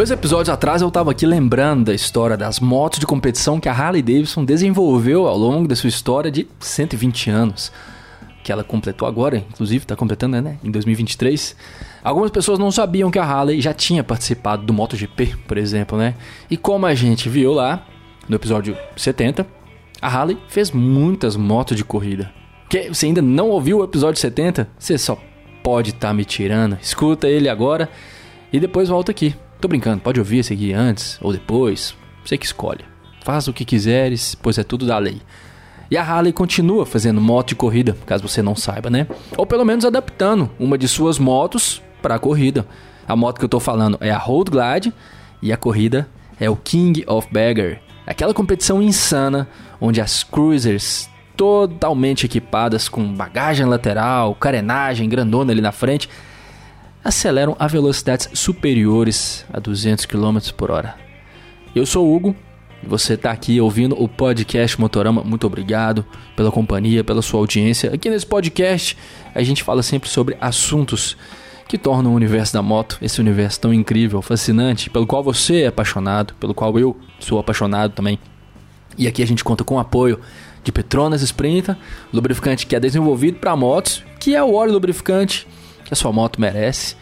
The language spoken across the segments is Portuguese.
Dois episódios atrás eu estava aqui lembrando da história das motos de competição que a Harley Davidson desenvolveu ao longo da sua história de 120 anos. Que ela completou agora, inclusive, está completando, né? Em 2023. Algumas pessoas não sabiam que a Harley já tinha participado do MotoGP, por exemplo, né? E como a gente viu lá no episódio 70, a Harley fez muitas motos de corrida. Que você ainda não ouviu o episódio 70? Você só pode estar tá me tirando. Escuta ele agora e depois volta aqui. Tô brincando, pode ouvir esse aqui antes ou depois. Você que escolhe. Faz o que quiseres, pois é tudo da lei. E a Harley continua fazendo moto de corrida, caso você não saiba, né? Ou pelo menos adaptando uma de suas motos para a corrida. A moto que eu tô falando é a Road Glide e a corrida é o King of Bagger. Aquela competição insana onde as cruisers totalmente equipadas com bagagem lateral, carenagem grandona ali na frente, aceleram a velocidades superiores a 200 km por hora. Eu sou o Hugo e você está aqui ouvindo o podcast Motorama. Muito obrigado pela companhia, pela sua audiência. Aqui nesse podcast a gente fala sempre sobre assuntos que tornam o universo da moto, esse universo tão incrível, fascinante, pelo qual você é apaixonado, pelo qual eu sou apaixonado também. E aqui a gente conta com o apoio de Petronas Sprinta, lubrificante que é desenvolvido para motos, que é o óleo lubrificante que a sua moto merece.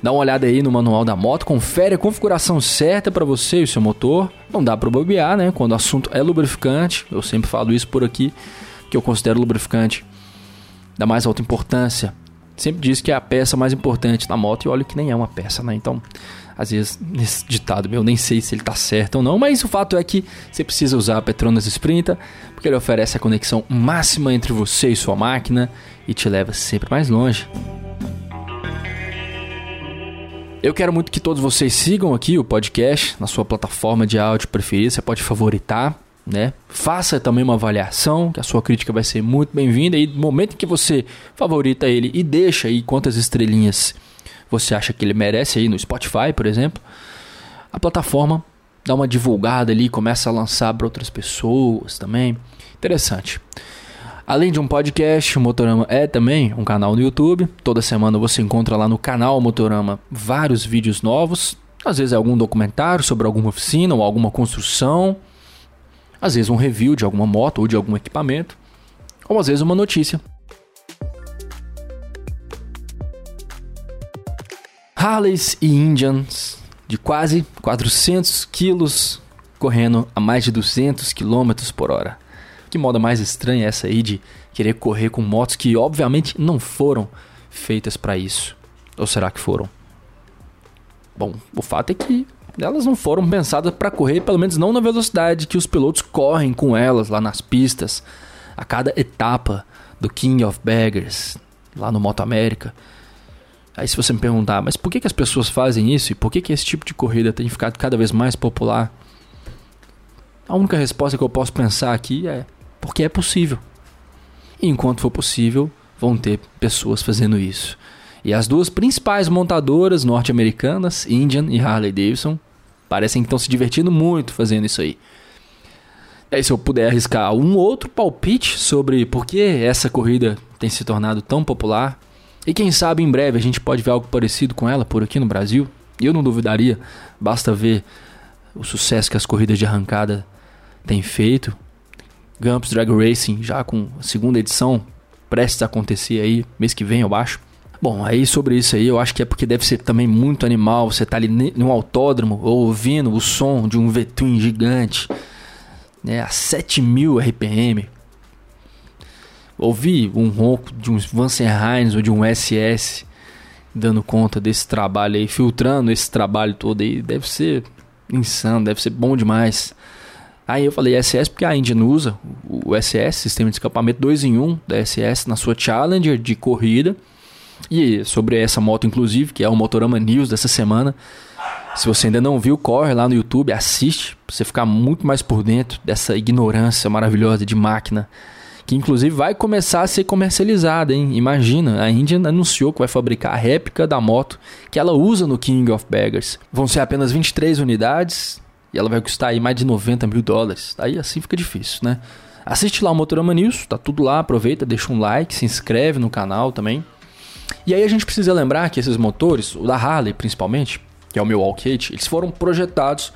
Dá uma olhada aí no manual da moto, confere a configuração certa para você e o seu motor. Não dá para bobear, né? Quando o assunto é lubrificante, eu sempre falo isso por aqui, que eu considero lubrificante da mais alta importância. Sempre diz que é a peça mais importante na moto e olha que nem é uma peça, né? Então, às vezes, nesse ditado meu, nem sei se ele tá certo ou não, mas o fato é que você precisa usar a Petronas Sprinta, porque ele oferece a conexão máxima entre você e sua máquina e te leva sempre mais longe. Eu quero muito que todos vocês sigam aqui o podcast na sua plataforma de áudio preferida. Você pode favoritar, né? Faça também uma avaliação, que a sua crítica vai ser muito bem-vinda. E no momento que você favorita ele e deixa aí quantas estrelinhas você acha que ele merece aí no Spotify, por exemplo, a plataforma dá uma divulgada ali, começa a lançar para outras pessoas também. Interessante. Além de um podcast, o Motorama é também um canal no YouTube. Toda semana você encontra lá no canal Motorama vários vídeos novos. Às vezes é algum documentário sobre alguma oficina ou alguma construção. Às vezes um review de alguma moto ou de algum equipamento. Ou às vezes uma notícia. Harleys e Indians de quase 400 quilos correndo a mais de 200 km por hora. Que moda mais estranha é essa aí de querer correr com motos que obviamente não foram feitas para isso? Ou será que foram? Bom, o fato é que elas não foram pensadas para correr, pelo menos não na velocidade que os pilotos correm com elas lá nas pistas, a cada etapa do King of Baggers, lá no Moto América. Aí se você me perguntar, mas por que, que as pessoas fazem isso e por que, que esse tipo de corrida tem ficado cada vez mais popular? A única resposta que eu posso pensar aqui é porque é possível. E enquanto for possível, vão ter pessoas fazendo isso. E as duas principais montadoras norte-americanas, Indian e Harley Davidson, parecem que estão se divertindo muito fazendo isso aí. Aí, se eu puder arriscar um outro palpite sobre por que essa corrida tem se tornado tão popular, e quem sabe em breve a gente pode ver algo parecido com ela por aqui no Brasil, e eu não duvidaria, basta ver o sucesso que as corridas de arrancada têm feito Gumps Drag Racing, já com a segunda edição prestes a acontecer aí, mês que vem, eu acho. Bom, aí sobre isso aí, eu acho que é porque deve ser também muito animal você tá ali num autódromo ouvindo o som de um V-Twin gigante, né, a 7000 RPM. Ouvir um ronco de um Vansenheim ou de um SS dando conta desse trabalho aí, filtrando esse trabalho todo aí, deve ser insano, deve ser bom demais. Aí eu falei SS porque a Indy usa o SS, sistema de escapamento 2 em 1 da SS na sua Challenger de corrida. E sobre essa moto inclusive, que é o Motorama News dessa semana. Se você ainda não viu, corre lá no YouTube, assiste, pra você ficar muito mais por dentro dessa ignorância maravilhosa de máquina que inclusive vai começar a ser comercializada, hein? Imagina, a Indy anunciou que vai fabricar a réplica da moto que ela usa no King of Baggers. Vão ser apenas 23 unidades, e ela vai custar aí mais de 90 mil dólares. Aí assim fica difícil, né? Assiste lá o Motorama News, tá tudo lá, aproveita, deixa um like, se inscreve no canal também. E aí a gente precisa lembrar que esses motores, o da Harley principalmente, que é o Milwaukee 8, eles foram projetados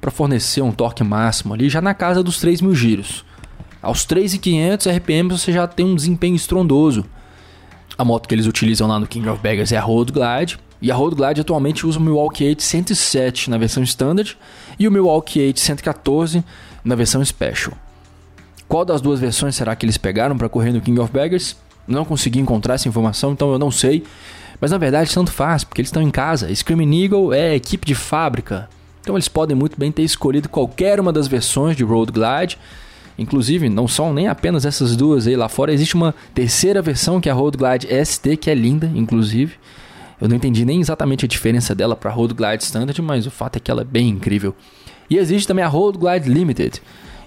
para fornecer um torque máximo ali já na casa dos 3 mil giros. Aos 3.500 RPM você já tem um desempenho estrondoso. A moto que eles utilizam lá no King of Baggers é a Road Glide. E a Road Glide atualmente usa o Milwaukee 8 107 na versão Standard e o Milwaukee 8 114 na versão Special. Qual das duas versões será que eles pegaram para correr no King of Baggers? Não consegui encontrar essa informação, então eu não sei. Mas na verdade tanto faz, porque eles estão em casa. Screaming Eagle é equipe de fábrica. Então eles podem muito bem ter escolhido qualquer uma das versões de Road Glide. Inclusive, não são nem apenas essas duas aí. Lá fora existe uma terceira versão que é a Road Glide ST, que é linda, inclusive. Eu não entendi nem exatamente a diferença dela para a Road Glide Standard, mas o fato é que ela é bem incrível. E existe também a Road Glide Limited.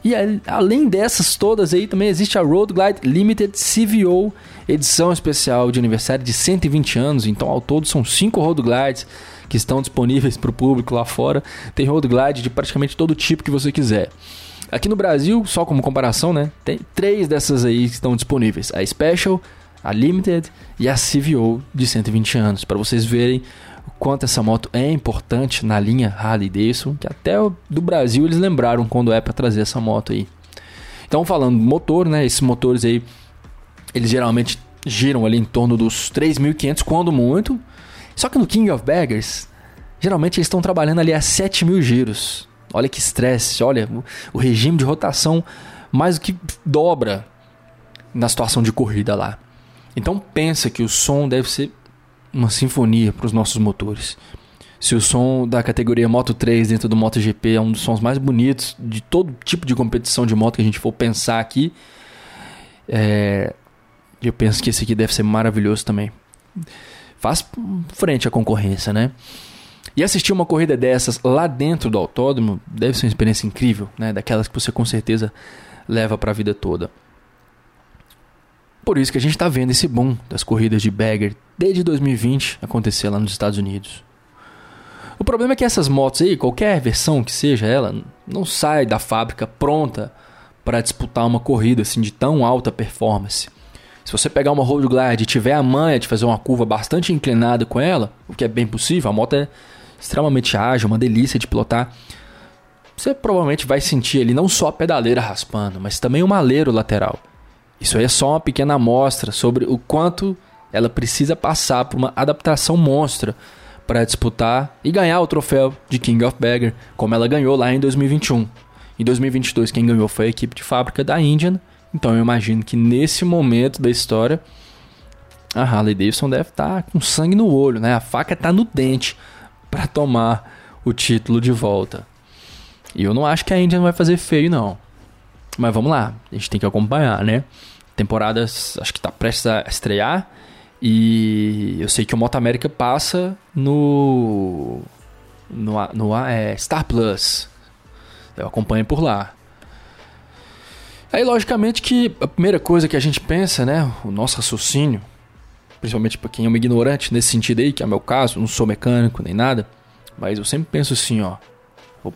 E além dessas todas aí, também existe a Road Glide Limited CVO, edição especial de aniversário de 120 anos. Então, ao todo, são cinco Road Glides que estão disponíveis para o público lá fora. Tem Road Glide de praticamente todo tipo que você quiser. Aqui no Brasil, só como comparação, né? Tem três dessas aí que estão disponíveis: a Special, a Limited e a CVO de 120 anos, para vocês verem o quanto essa moto é importante na linha Harley Davidson, que até do Brasil eles lembraram quando é para trazer essa moto aí. Então, falando do motor, né? Esses motores aí, eles geralmente giram ali em torno dos 3.500, quando muito. Só que no King of Baggers, geralmente eles estão trabalhando ali a 7 mil giros. Olha que estresse, olha o regime de rotação mais do que dobra na situação de corrida lá. Então pensa que o som deve ser uma sinfonia para os nossos motores. Se o som da categoria Moto 3 dentro do MotoGP é um dos sons mais bonitos de todo tipo de competição de moto que a gente for pensar aqui, é... eu penso que esse aqui deve ser maravilhoso também faz frente à concorrência, né? E assistir uma corrida dessas lá dentro do autódromo deve ser uma experiência incrível, né? Daquelas que você com certeza leva para a vida toda. Por isso que a gente está vendo esse boom das corridas de bagger desde 2020 acontecer lá nos Estados Unidos. O problema é que essas motos aí, qualquer versão que seja ela, não sai da fábrica pronta para disputar uma corrida assim de tão alta performance. Se você pegar uma road glide e tiver a manha de fazer uma curva bastante inclinada com ela, o que é bem possível, a moto é extremamente ágil, uma delícia de pilotar. Você provavelmente vai sentir ali não só a pedaleira raspando, mas também o maleiro lateral. Isso aí é só uma pequena amostra sobre o quanto ela precisa passar por uma adaptação monstra para disputar e ganhar o troféu de King of Bagger, como ela ganhou lá em 2021. Em 2022, quem ganhou foi a equipe de fábrica da Indian, então eu imagino que nesse momento da história a Harley Davidson deve estar tá com sangue no olho, né? A faca está no dente para tomar o título de volta. E eu não acho que a Indian vai fazer feio não. Mas vamos lá, a gente tem que acompanhar, né? Temporada acho que está prestes a estrear e eu sei que o Moto América passa no no, no é, Star Plus. Eu acompanho por lá. Aí, logicamente, que a primeira coisa que a gente pensa, né, o nosso raciocínio, principalmente para quem é um ignorante nesse sentido aí, que é o meu caso, não sou mecânico nem nada, mas eu sempre penso assim, ó,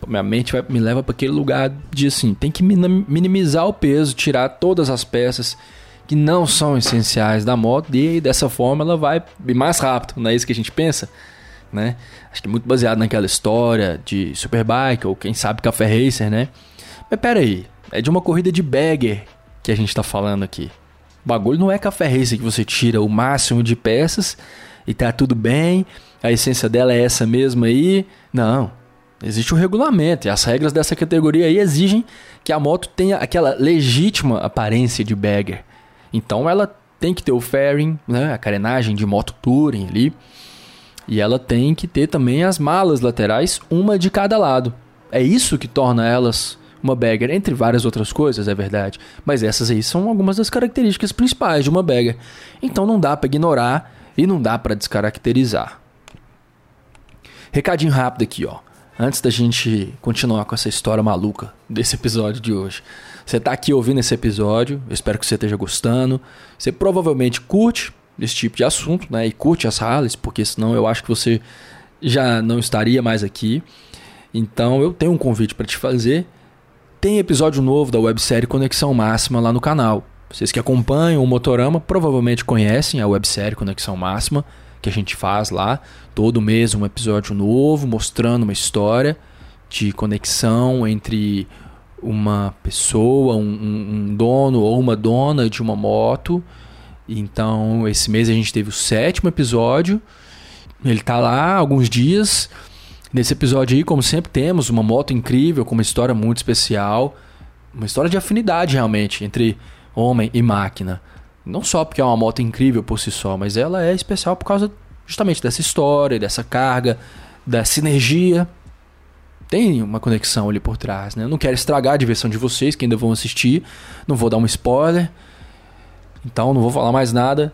minha mente vai, me leva para aquele lugar de assim, tem que minimizar o peso, tirar todas as peças que não são essenciais da moto e dessa forma ela vai mais rápido, não é isso que a gente pensa? Né? Acho que é muito baseado naquela história de Superbike ou quem sabe Café Racer, né? Mas pera aí, é de uma corrida de bagger que a gente está falando aqui. O bagulho não é café race que você tira o máximo de peças e tá tudo bem, a essência dela é essa mesma aí. Não. Existe um regulamento e as regras dessa categoria aí exigem que a moto tenha aquela legítima aparência de bagger. Então ela tem que ter o fairing, né, a carenagem de moto touring ali. E ela tem que ter também as malas laterais, uma de cada lado. É isso que torna elas uma bagger, entre várias outras coisas, é verdade. Mas essas aí são algumas das características principais de uma bagger. Então não dá para ignorar e não dá para descaracterizar. Recadinho rápido aqui, ó. Antes da gente continuar com essa história maluca desse episódio de hoje. Você está aqui ouvindo esse episódio, eu espero que você esteja gostando. Você provavelmente curte esse tipo de assunto, né? E curte as Harleys, porque senão eu acho que você já não estaria mais aqui. Então eu tenho um convite para te fazer tem episódio novo da websérie Conexão Máxima lá no canal. Vocês que acompanham o Motorama provavelmente conhecem a websérie Conexão Máxima, que a gente faz lá. Todo mês um episódio novo, mostrando uma história de conexão entre uma pessoa, um, um, dono ou uma dona de uma moto. Então, esse mês a gente teve o sétimo episódio. Ele está lá alguns dias. Nesse episódio aí, como sempre, temos uma moto incrível, com uma história muito especial. Uma história de afinidade, realmente, entre homem e máquina. Não só porque é uma moto incrível por si só, mas ela é especial por causa justamente dessa história, dessa carga, da sinergia tem uma conexão ali por trás, né? Eu não quero estragar a diversão de vocês que ainda vão assistir, não vou dar um spoiler, então não vou falar mais nada.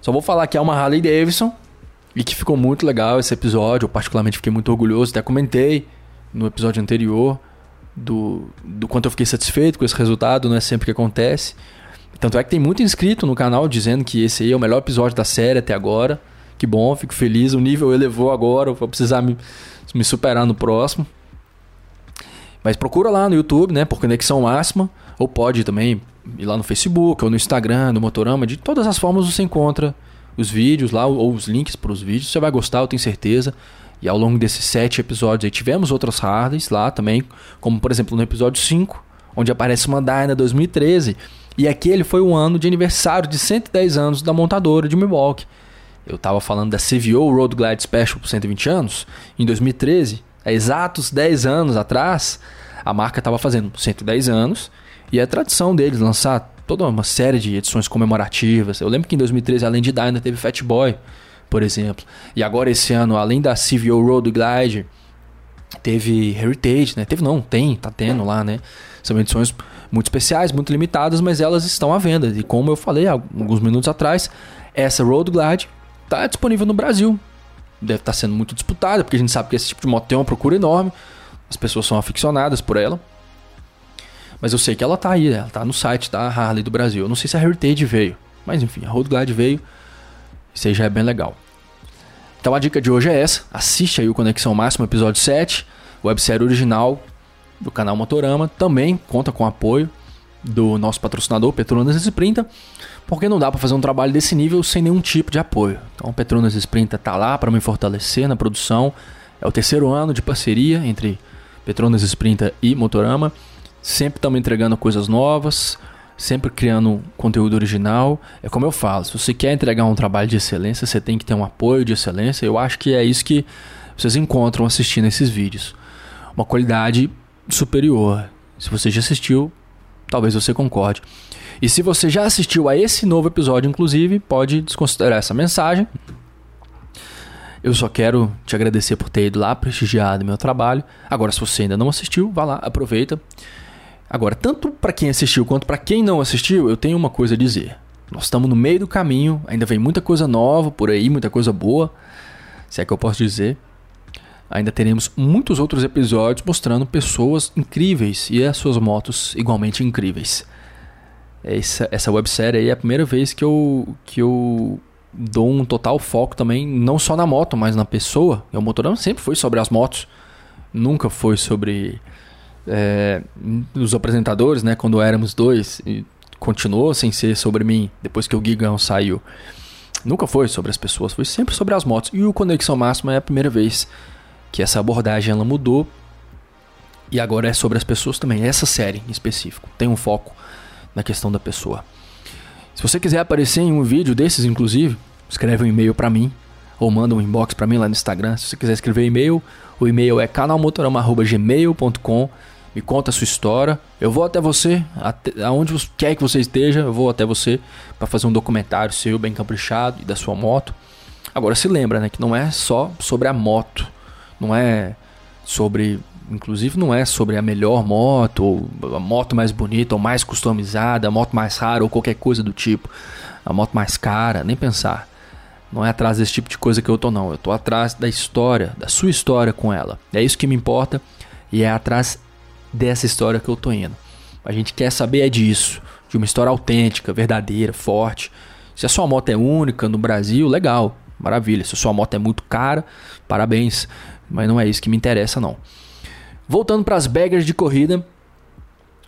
Só vou falar que é uma Harley Davidson e que ficou muito legal esse episódio. Eu particularmente fiquei muito orgulhoso, até comentei no episódio anterior do, do quanto eu fiquei satisfeito com esse resultado, não é sempre que acontece. Tanto é que tem muito inscrito no canal dizendo que esse aí é o melhor episódio da série até agora. Que bom, fico feliz. O nível elevou agora, vou precisar me, me superar no próximo. Mas procura lá no YouTube, né, por Conexão Máxima, ou pode também ir lá no Facebook ou no Instagram, no Motorama, de todas as formas você encontra os vídeos lá ou os links para os vídeos. Você vai gostar, eu tenho certeza. E ao longo desses sete episódios aí tivemos outras Harleys lá também, como por exemplo no episódio 5, onde aparece uma Dyna 2013. E aquele foi o ano de aniversário de 110 anos da montadora de Milwaukee. Eu estava falando da CVO Road Glide Special por 120 anos, em 2013 há exatos 10 anos atrás, a marca estava fazendo 110 anos e é tradição deles lançar toda uma série de edições comemorativas. Eu lembro que em 2013, além de Dyna, teve Fat Boy, por exemplo. E agora esse ano, além da CVO Road Glide, teve Heritage, né? Teve não, tem, tá tendo lá, né? São edições muito especiais, muito limitadas, mas elas estão à venda. E como eu falei alguns minutos atrás, essa Road Glide está disponível no Brasil deve estar tá sendo muito disputada, porque a gente sabe que esse tipo de moto tem uma procura enorme. As pessoas são aficionadas por ela. Mas eu sei que ela tá aí, ela tá no site da Harley do Brasil. Eu não sei se a Heritage veio, mas enfim, a Road Glide veio. Isso aí já é bem legal. Então a dica de hoje é essa. Assiste aí o Conexão Máximo, episódio 7, websérie original do canal Motorama. Também conta com apoio do nosso patrocinador, Petronas Sprinta porque não dá para fazer um trabalho desse nível sem nenhum tipo de apoio. Então, Petronas Sprinter está lá para me fortalecer na produção. É o terceiro ano de parceria entre Petronas Sprinter e Motorama. Sempre estamos entregando coisas novas, sempre criando conteúdo original. É como eu falo, se você quer entregar um trabalho de excelência, você tem que ter um apoio de excelência. Eu acho que é isso que vocês encontram assistindo esses vídeos. Uma qualidade superior. Se você já assistiu, talvez você concorde. E se você já assistiu a esse novo episódio, inclusive, pode desconsiderar essa mensagem. Eu só quero te agradecer por ter ido lá prestigiado meu trabalho. Agora, se você ainda não assistiu, vá lá, aproveita. Agora, tanto para quem assistiu quanto para quem não assistiu, eu tenho uma coisa a dizer. Nós estamos no meio do caminho, ainda vem muita coisa nova por aí, muita coisa boa, se é que eu posso dizer. Ainda teremos muitos outros episódios mostrando pessoas incríveis e as suas motos igualmente incríveis. Essa, essa websérie aí é a primeira vez que eu, que eu dou um total foco também, não só na moto, mas na pessoa. O motorão sempre foi sobre as motos, nunca foi sobre é, os apresentadores, né? Quando éramos dois, e continuou sem ser sobre mim depois que o Gigão saiu. Nunca foi sobre as pessoas, foi sempre sobre as motos. E o Conexão Máxima é a primeira vez que essa abordagem ela mudou. E agora é sobre as pessoas também. Essa série em específico tem um foco na questão da pessoa. Se você quiser aparecer em um vídeo desses, inclusive, escreve um e-mail para mim ou manda um inbox para mim lá no Instagram. Se você quiser escrever e-mail, o e-mail é canalmotorama@gmail.com. Me conta a sua história. Eu vou até você, até, aonde quer que você esteja, eu vou até você para fazer um documentário seu bem caprichado e da sua moto. Agora se lembra, né, que não é só sobre a moto, não é sobre Inclusive não é sobre a melhor moto, ou a moto mais bonita, ou mais customizada, a moto mais rara, ou qualquer coisa do tipo. A moto mais cara, nem pensar. Não é atrás desse tipo de coisa que eu tô, não. Eu tô atrás da história, da sua história com ela. É isso que me importa e é atrás dessa história que eu tô indo. A gente quer saber é disso, de uma história autêntica, verdadeira, forte. Se a sua moto é única no Brasil, legal, maravilha. Se a sua moto é muito cara, parabéns. Mas não é isso que me interessa, não. Voltando para as baggers de corrida,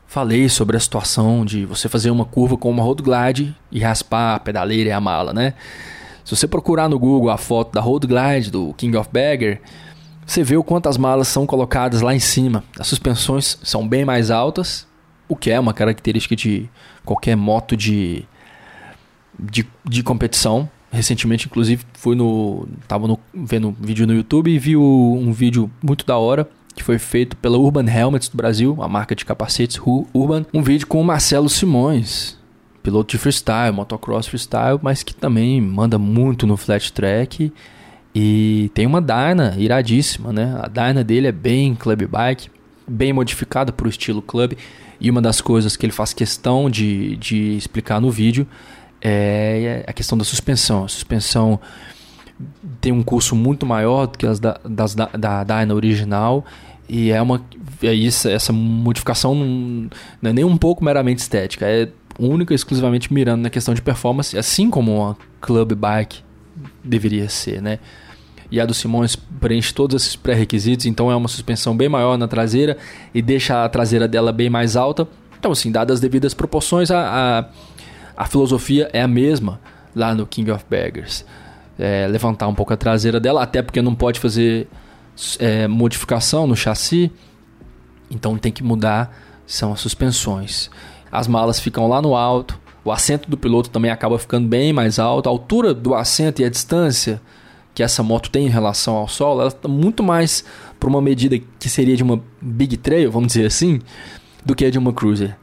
falei sobre a situação de você fazer uma curva com uma road glide e raspar a pedaleira e a mala, né? Se você procurar no Google a foto da Road Glide, do King of Bagger, você vê o quanto as malas são colocadas lá em cima. As suspensões são bem mais altas, o que é uma característica de qualquer moto de, de, de competição. Recentemente, inclusive, fui no. Tava no, vendo um vídeo no YouTube e vi o, um vídeo muito da hora que foi feito pela Urban Helmets do Brasil, a marca de capacetes Urban. Um vídeo com o Marcelo Simões, piloto de freestyle, motocross freestyle, mas que também manda muito no flat track. E tem uma Dyna iradíssima, né? A Dyna dele é bem club bike, bem modificada para o estilo club. E uma das coisas que ele faz questão de, de explicar no vídeo é a questão da suspensão. A suspensão tem um curso muito maior do que as da, das da, da Dyna original e é uma é isso, essa modificação não, não é nem um pouco meramente estética, é única e exclusivamente mirando na questão de performance, assim como uma club bike deveria ser, né? E a do Simões preenche todos esses pré-requisitos, então é uma suspensão bem maior na traseira e deixa a traseira dela bem mais alta. Então, assim, dadas as devidas proporções, a, a, a filosofia é a mesma lá no King of Baggers. É, levantar um pouco a traseira dela, até porque não pode fazer é, modificação no chassi, então tem que mudar, são as suspensões. As malas ficam lá no alto, o assento do piloto também acaba ficando bem mais alto, a altura do assento e a distância que essa moto tem em relação ao solo, ela está muito mais para uma medida que seria de uma Big Trail, vamos dizer assim, do que a de uma Cruiser.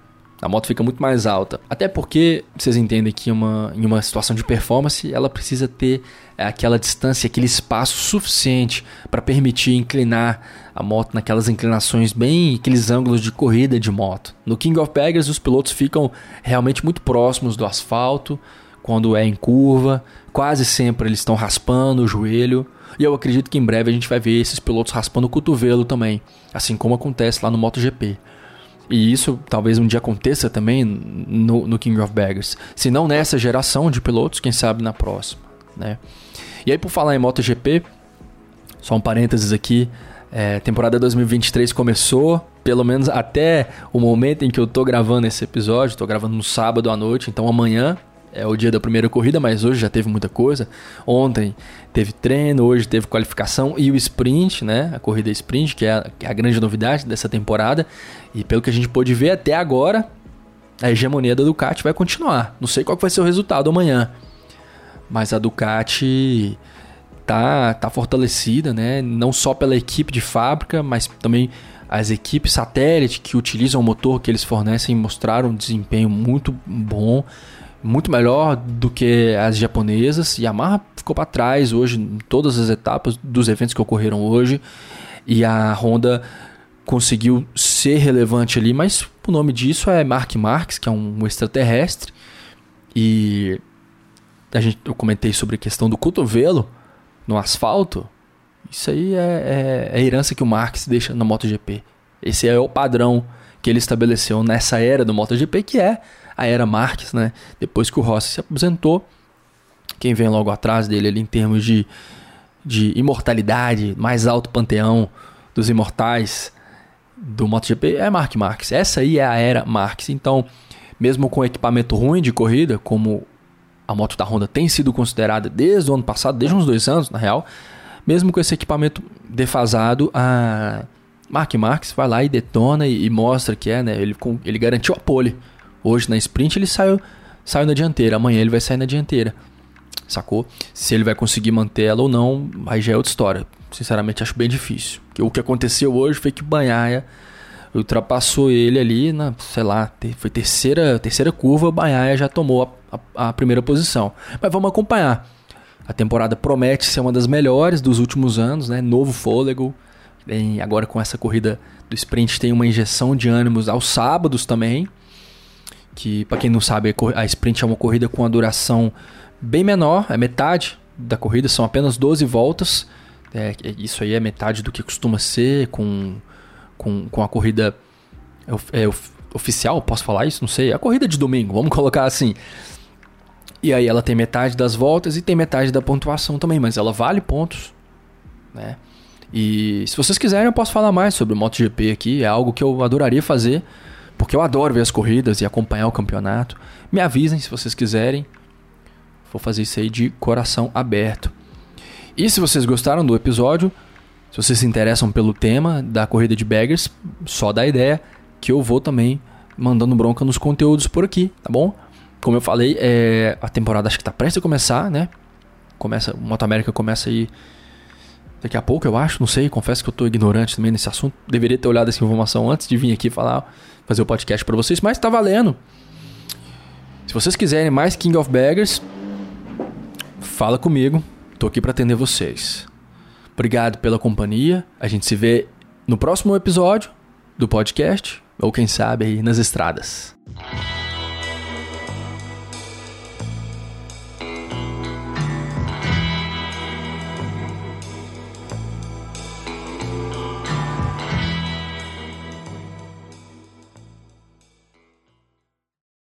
A moto fica muito mais alta. Até porque, vocês entendem que uma, em uma situação de performance, ela precisa ter é, aquela distância, aquele espaço suficiente para permitir inclinar a moto naquelas inclinações bem, aqueles ângulos de corrida de moto. No King of Baggers, os pilotos ficam realmente muito próximos do asfalto, quando é em curva, quase sempre eles estão raspando o joelho. E eu acredito que em breve a gente vai ver esses pilotos raspando o cotovelo também, assim como acontece lá no MotoGP. E isso talvez um dia aconteça também no, no King of Baggers. Se não nessa geração de pilotos, quem sabe na próxima. Né? E aí, por falar em MotoGP, só um parênteses aqui. É, temporada 2023 começou, pelo menos até o momento em que eu tô gravando esse episódio. Tô gravando no sábado à noite, então amanhã é o dia da primeira corrida, mas hoje já teve muita coisa. Ontem teve treino, hoje teve qualificação e o sprint, né? A corrida sprint, que é a, que é a grande novidade dessa temporada. E pelo que a gente pôde ver até agora, a hegemonia da Ducati vai continuar. Não sei qual vai ser o resultado amanhã. Mas a Ducati tá, tá fortalecida, né? Não só pela equipe de fábrica, mas também as equipes satélite que utilizam o motor que eles fornecem mostraram um desempenho muito bom muito melhor do que as japonesas. Yamaha ficou para trás hoje em todas as etapas dos eventos que ocorreram hoje. E a Honda conseguiu ser relevante ali, mas o nome disso é Mark Marques, que é um extraterrestre. E a gente, eu comentei sobre a questão do cotovelo no asfalto. Isso aí é, é, é a herança que o Marques deixa na MotoGP. Esse é o padrão que ele estabeleceu nessa era do MotoGP, que é a era Marques, né? Depois que o Rossi se aposentou, quem vem logo atrás dele ali em termos de, de imortalidade, mais alto panteão dos imortais do MotoGP é Mark Marques. Essa aí é a era Marques. Então, mesmo com equipamento ruim de corrida, como a moto da Honda tem sido considerada desde o ano passado, desde uns dois anos na real, mesmo com esse equipamento defasado, a Mark Marques vai lá e detona e, e mostra que é, né? Ele, ele garantiu a pole Hoje na sprint ele saiu, saiu na dianteira, amanhã ele vai sair na dianteira. Sacou? Se ele vai conseguir manter ela ou não, aí já é outra história. Sinceramente acho bem difícil. O que aconteceu hoje foi que o Banhaia ultrapassou ele ali na, sei lá, foi terceira, terceira curva, o Banhaia já tomou a, a, a primeira posição. Mas vamos acompanhar. A temporada promete ser uma das melhores dos últimos anos, né? Novo fôlego. E agora com essa corrida do sprint tem uma injeção de ânimos aos sábados também que para quem não sabe, a sprint é uma corrida com a duração bem menor, é metade da corrida, são apenas 12 voltas. É, isso aí é metade do que costuma ser com, com, com a corrida é, oficial, posso falar isso? Não sei. A corrida de domingo, vamos colocar assim. E aí ela tem metade das voltas e tem metade da pontuação também, mas ela vale pontos, né? E se vocês quiserem eu posso falar mais sobre o MotoGP aqui, é algo que eu adoraria fazer porque eu adoro ver as corridas e acompanhar o campeonato. Me avisem se vocês quiserem. Vou fazer isso aí de coração aberto. E se vocês gostaram do episódio, se vocês se interessam pelo tema da corrida de baggers, só dá ideia que eu vou também mandando bronca nos conteúdos por aqui, tá bom? Como eu falei, é, a temporada acho que tá prestes a começar, né? Começa, Moto América começa aí daqui a pouco, eu acho, não sei, confesso que eu tô ignorante também nesse assunto. Deveria ter olhado essa informação antes de vir aqui falar, fazer o podcast para vocês, mas tá valendo. Se vocês quiserem mais King of Baggers, fala comigo. Tô aqui para atender vocês. Obrigado pela companhia. A gente se vê no próximo episódio do podcast ou quem sabe aí nas estradas.